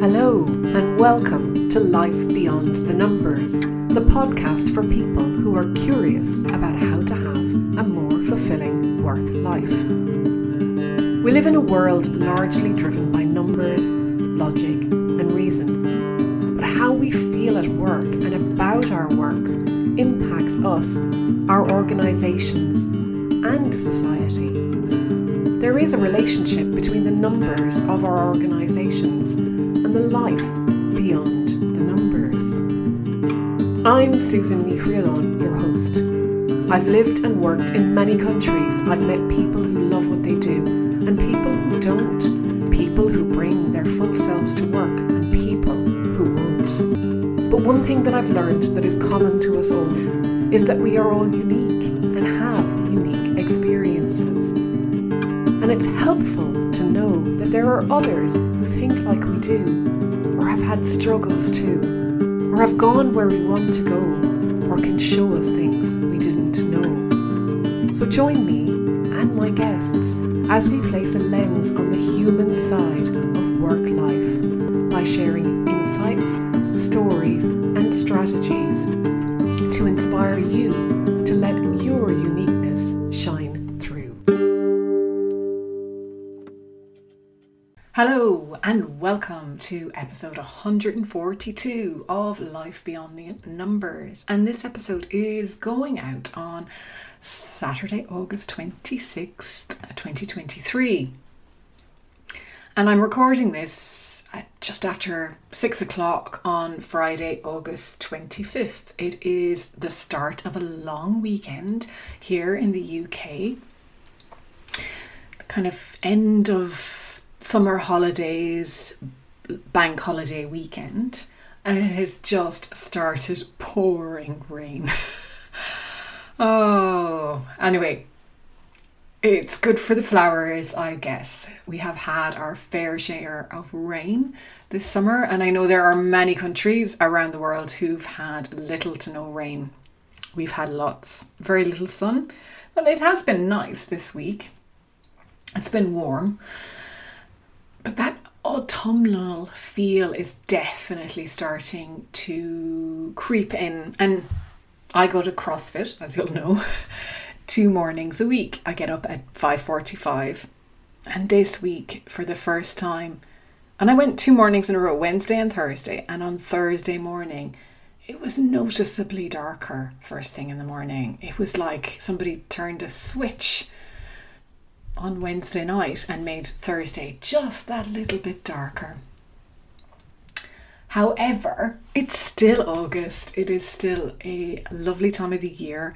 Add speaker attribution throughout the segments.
Speaker 1: Hello, and welcome to Life Beyond the Numbers, the podcast for people who are curious about how to have a more fulfilling work life. We live in a world largely driven by numbers, logic, and reason. But how we feel at work and about our work impacts us, our organisations, and society. There is a relationship between the numbers of our organisations and the life beyond the numbers. I'm Susan Mihrialon, your host. I've lived and worked in many countries. I've met people who love what they do and people who don't, people who bring their full selves to work and people who won't. But one thing that I've learned that is common to us all is that we are all unique are others who think like we do, or have had struggles too, or have gone where we want to go, or can show us things we didn't know. So join me and my guests as we place a lens on the human side of work life by sharing insights, stories, and strategies to inspire you to let your uniqueness Hello, and welcome to episode 142 of Life Beyond the Numbers. And this episode is going out on Saturday, August 26th, 2023. And I'm recording this just after six o'clock on Friday, August 25th. It is the start of a long weekend here in the UK. The kind of end of summer holidays, bank holiday weekend, and it has just started pouring rain. oh, anyway, it's good for the flowers, I guess. We have had our fair share of rain this summer, and I know there are many countries around the world who've had little to no rain. We've had lots, very little sun. Well, it has been nice this week. It's been warm. But that autumnal feel is definitely starting to creep in. And I go to CrossFit, as you'll know, two mornings a week. I get up at 5:45. And this week for the first time, and I went two mornings in a row, Wednesday and Thursday, and on Thursday morning it was noticeably darker first thing in the morning. It was like somebody turned a switch on Wednesday night and made Thursday just that little bit darker. However, it's still August. It is still a lovely time of the year.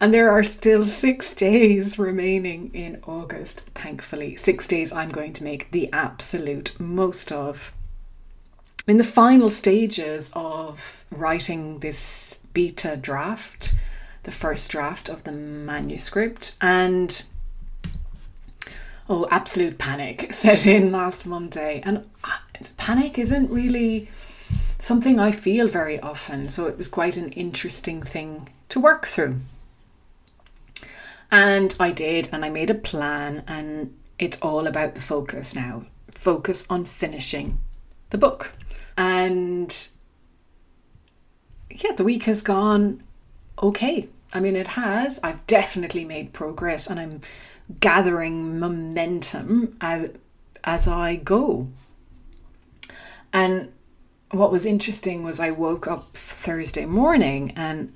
Speaker 1: And there are still six days remaining in August, thankfully. Six days I'm going to make the absolute most of. In the final stages of writing this beta draft, the first draft of the manuscript, and oh, absolute panic set in last Monday. And uh, panic isn't really something I feel very often. So it was quite an interesting thing to work through. And I did, and I made a plan, and it's all about the focus now focus on finishing the book. And yeah, the week has gone okay. I mean, it has. I've definitely made progress, and I'm gathering momentum as as I go. And what was interesting was I woke up Thursday morning and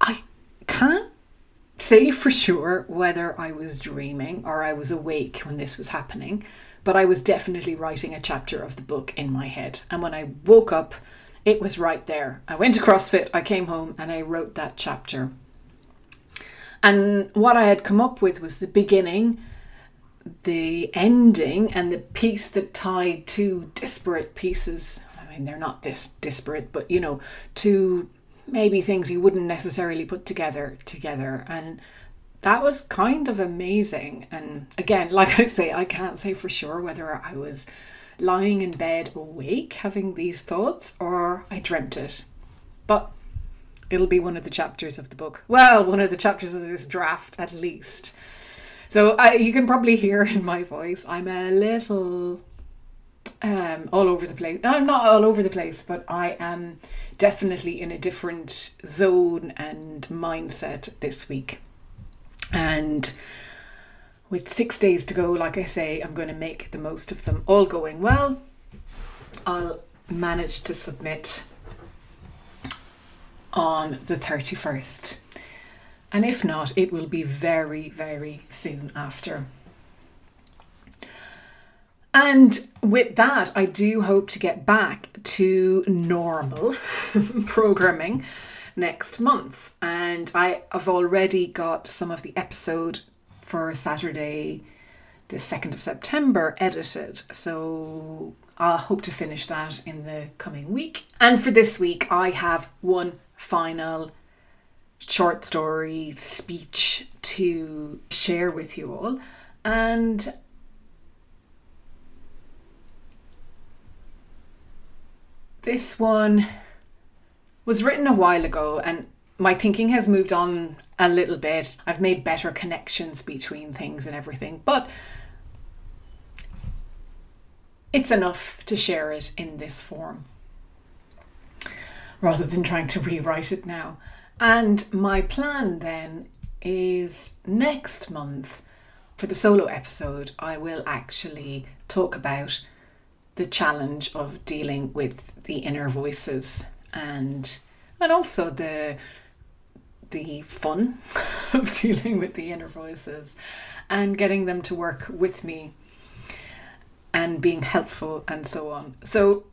Speaker 1: I can't say for sure whether I was dreaming or I was awake when this was happening, but I was definitely writing a chapter of the book in my head. And when I woke up, it was right there. I went to CrossFit, I came home, and I wrote that chapter. And what I had come up with was the beginning, the ending, and the piece that tied two disparate pieces. I mean, they're not this disparate, but you know, two maybe things you wouldn't necessarily put together together. And that was kind of amazing. And again, like I say, I can't say for sure whether I was lying in bed awake having these thoughts or I dreamt it. But it'll be one of the chapters of the book. Well, one of the chapters of this draft, at least. So I, you can probably hear in my voice, I'm a little um, all over the place. I'm not all over the place, but I am definitely in a different zone and mindset this week. And with six days to go, like I say, I'm going to make the most of them. All going well, I'll manage to submit on the 31st. And if not, it will be very, very soon after. And with that, I do hope to get back to normal programming next month. And I have already got some of the episode for Saturday, the 2nd of September, edited. So I'll hope to finish that in the coming week. And for this week, I have one final short story speech to share with you all. And this one was written a while ago, and my thinking has moved on a little bit. I've made better connections between things and everything, but it's enough to share it in this form rather than trying to rewrite it now. And my plan then is next month for the solo episode, I will actually talk about the challenge of dealing with the inner voices and and also the the fun of dealing with the inner voices and getting them to work with me and being helpful and so on. So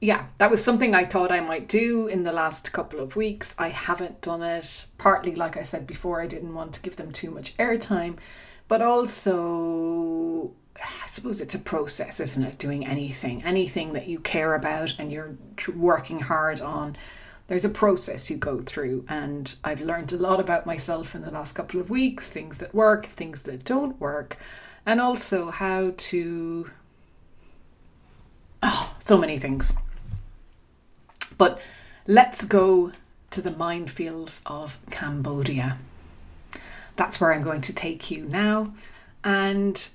Speaker 1: yeah, that was something I thought I might do in the last couple of weeks. I haven't done it, partly, like I said before, I didn't want to give them too much airtime, but also, I suppose it's a process, isn't it? Doing anything, anything that you care about and you're working hard on. There's a process you go through, and I've learned a lot about myself in the last couple of weeks things that work, things that don't work, and also how to. Oh, so many things. But let's go to the minefields of Cambodia. That's where I'm going to take you now. And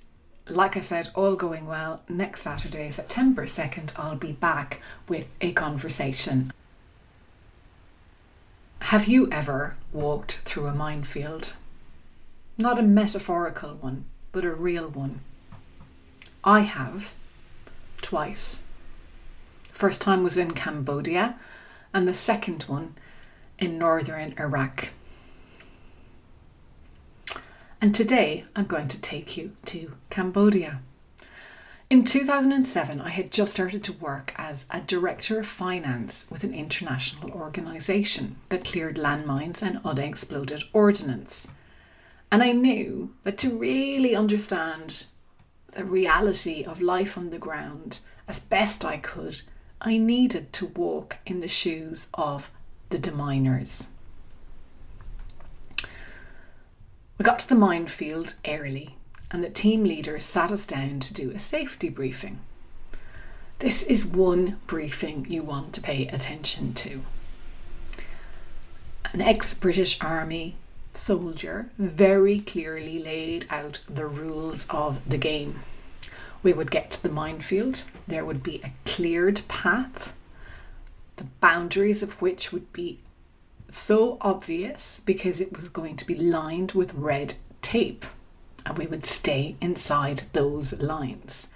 Speaker 1: like I said, all going well, next Saturday, September 2nd, I'll be back with a conversation. Have you ever walked through a minefield? Not a metaphorical one, but a real one. I have, twice. First time was in Cambodia, and the second one in northern Iraq. And today I'm going to take you to Cambodia. In 2007, I had just started to work as a director of finance with an international organisation that cleared landmines and unexploded ordnance. And I knew that to really understand the reality of life on the ground as best I could, I needed to walk in the shoes of the deminers. We got to the minefield early, and the team leader sat us down to do a safety briefing. This is one briefing you want to pay attention to. An ex British Army soldier very clearly laid out the rules of the game we would get to the minefield. There would be a cleared path, the boundaries of which would be so obvious because it was going to be lined with red tape, and we would stay inside those lines.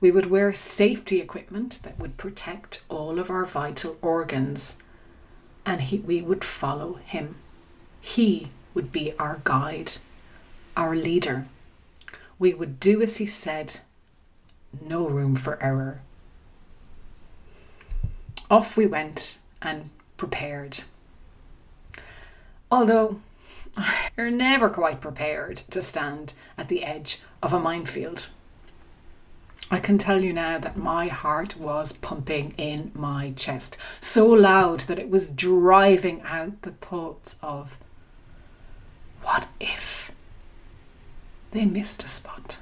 Speaker 1: We would wear safety equipment that would protect all of our vital organs, and he, we would follow him. He would be our guide, our leader. We would do as he said no room for error. Off we went and prepared. Although you're never quite prepared to stand at the edge of a minefield. I can tell you now that my heart was pumping in my chest, so loud that it was driving out the thoughts of what if they missed a spot?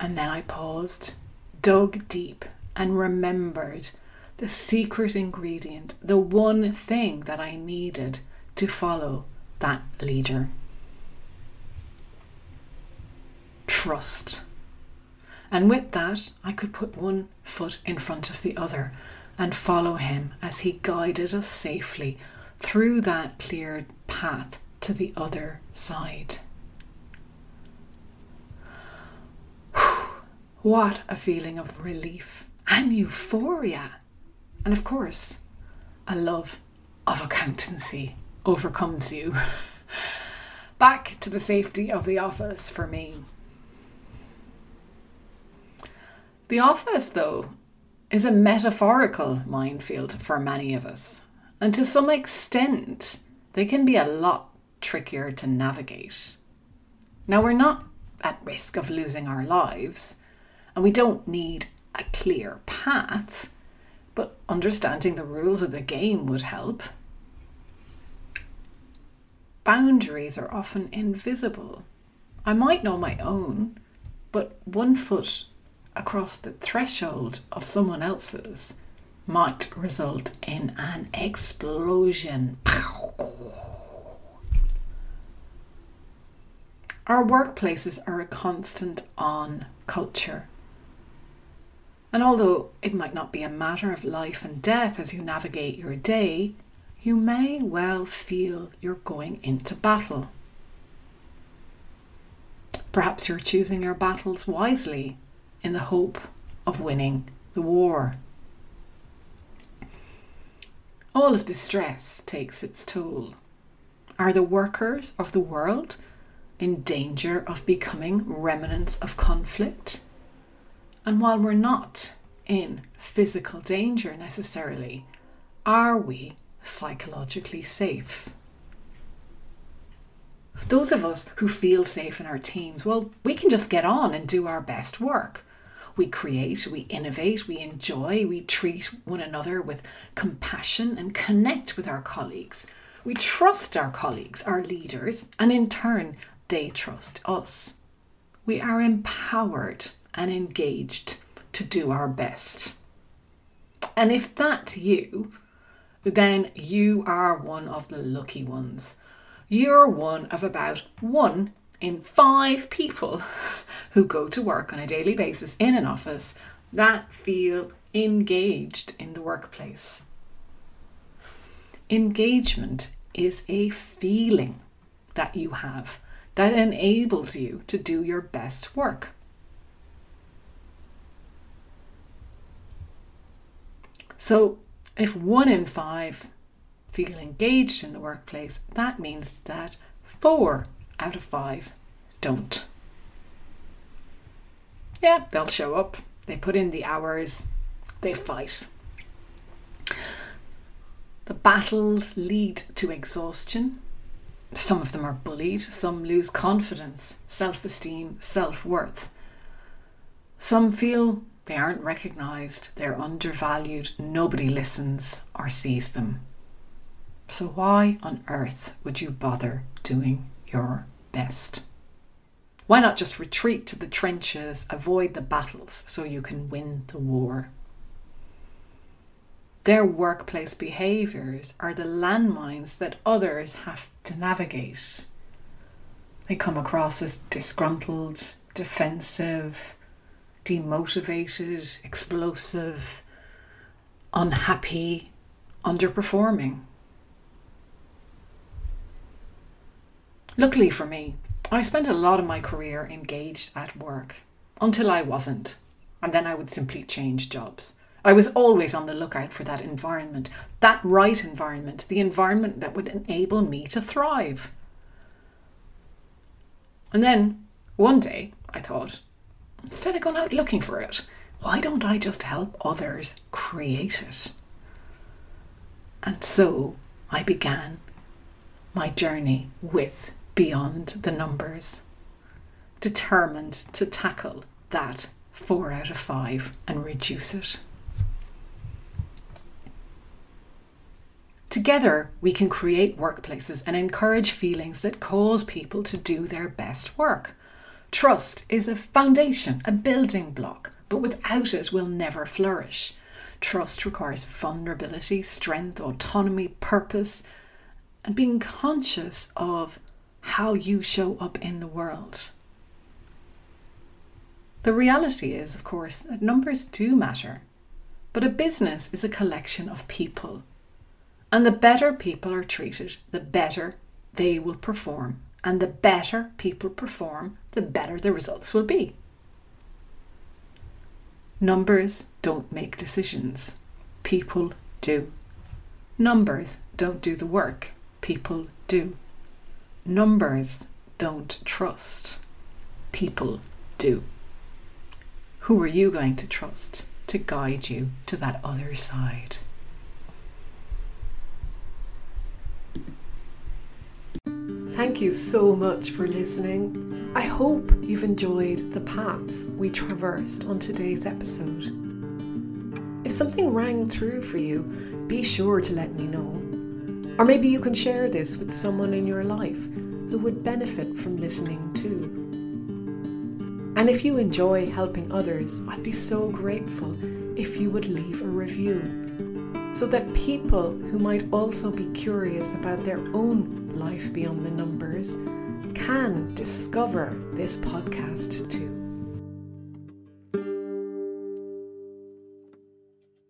Speaker 1: And then I paused, dug deep, and remembered the secret ingredient, the one thing that I needed to follow that leader. trust. And with that, I could put one foot in front of the other and follow him as he guided us safely through that cleared path to the other side. What a feeling of relief and euphoria. And of course, a love of accountancy overcomes you. Back to the safety of the office for me. The office, though, is a metaphorical minefield for many of us. And to some extent, they can be a lot trickier to navigate. Now, we're not at risk of losing our lives, and we don't need a clear path, but understanding the rules of the game would help. Boundaries are often invisible. I might know my own, but one foot across the threshold of someone else's might result in an explosion. Our workplaces are a constant on culture. And although it might not be a matter of life and death as you navigate your day, you may well feel you're going into battle. Perhaps you're choosing your battles wisely in the hope of winning the war. All of this stress takes its toll. Are the workers of the world in danger of becoming remnants of conflict? And while we're not in physical danger necessarily, are we psychologically safe? Those of us who feel safe in our teams, well, we can just get on and do our best work. We create, we innovate, we enjoy, we treat one another with compassion and connect with our colleagues. We trust our colleagues, our leaders, and in turn, they trust us. We are empowered and engaged to do our best. And if that's you, then you are one of the lucky ones. You're one of about one in five people who go to work on a daily basis in an office that feel engaged in the workplace. Engagement is a feeling that you have that enables you to do your best work. So, if one in five feel engaged in the workplace, that means that four out of five don't. Yeah, they'll show up, they put in the hours, they fight. The battles lead to exhaustion. Some of them are bullied, some lose confidence, self esteem, self worth. Some feel they aren't recognised, they're undervalued, nobody listens or sees them. So, why on earth would you bother doing your best. Why not just retreat to the trenches, avoid the battles so you can win the war? Their workplace behaviours are the landmines that others have to navigate. They come across as disgruntled, defensive, demotivated, explosive, unhappy, underperforming. Luckily for me, I spent a lot of my career engaged at work until I wasn't, and then I would simply change jobs. I was always on the lookout for that environment, that right environment, the environment that would enable me to thrive. And then one day I thought, instead of going out looking for it, why don't I just help others create it? And so I began my journey with beyond the numbers, determined to tackle that four out of five and reduce it. Together, we can create workplaces and encourage feelings that cause people to do their best work. Trust is a foundation, a building block, but without it, we'll never flourish. Trust requires vulnerability, strength, autonomy, purpose, and being conscious of how you show up in the world. The reality is, of course, that numbers do matter. But a business is a collection of people. And the better people are treated, the better they will perform. And the better people perform, the better the results will be. Numbers don't make decisions, people do. Numbers don't do the work, people do. Numbers don't trust, people do. Who are you going to trust to guide you to that other side? Thank you so much for listening. I hope you've enjoyed the paths we traversed on today's episode. If something rang true for you, be sure to let me know. Or maybe you can share this with someone in your life who would benefit from listening too. And if you enjoy helping others, I'd be so grateful if you would leave a review so that people who might also be curious about their own life beyond the numbers can discover this podcast too.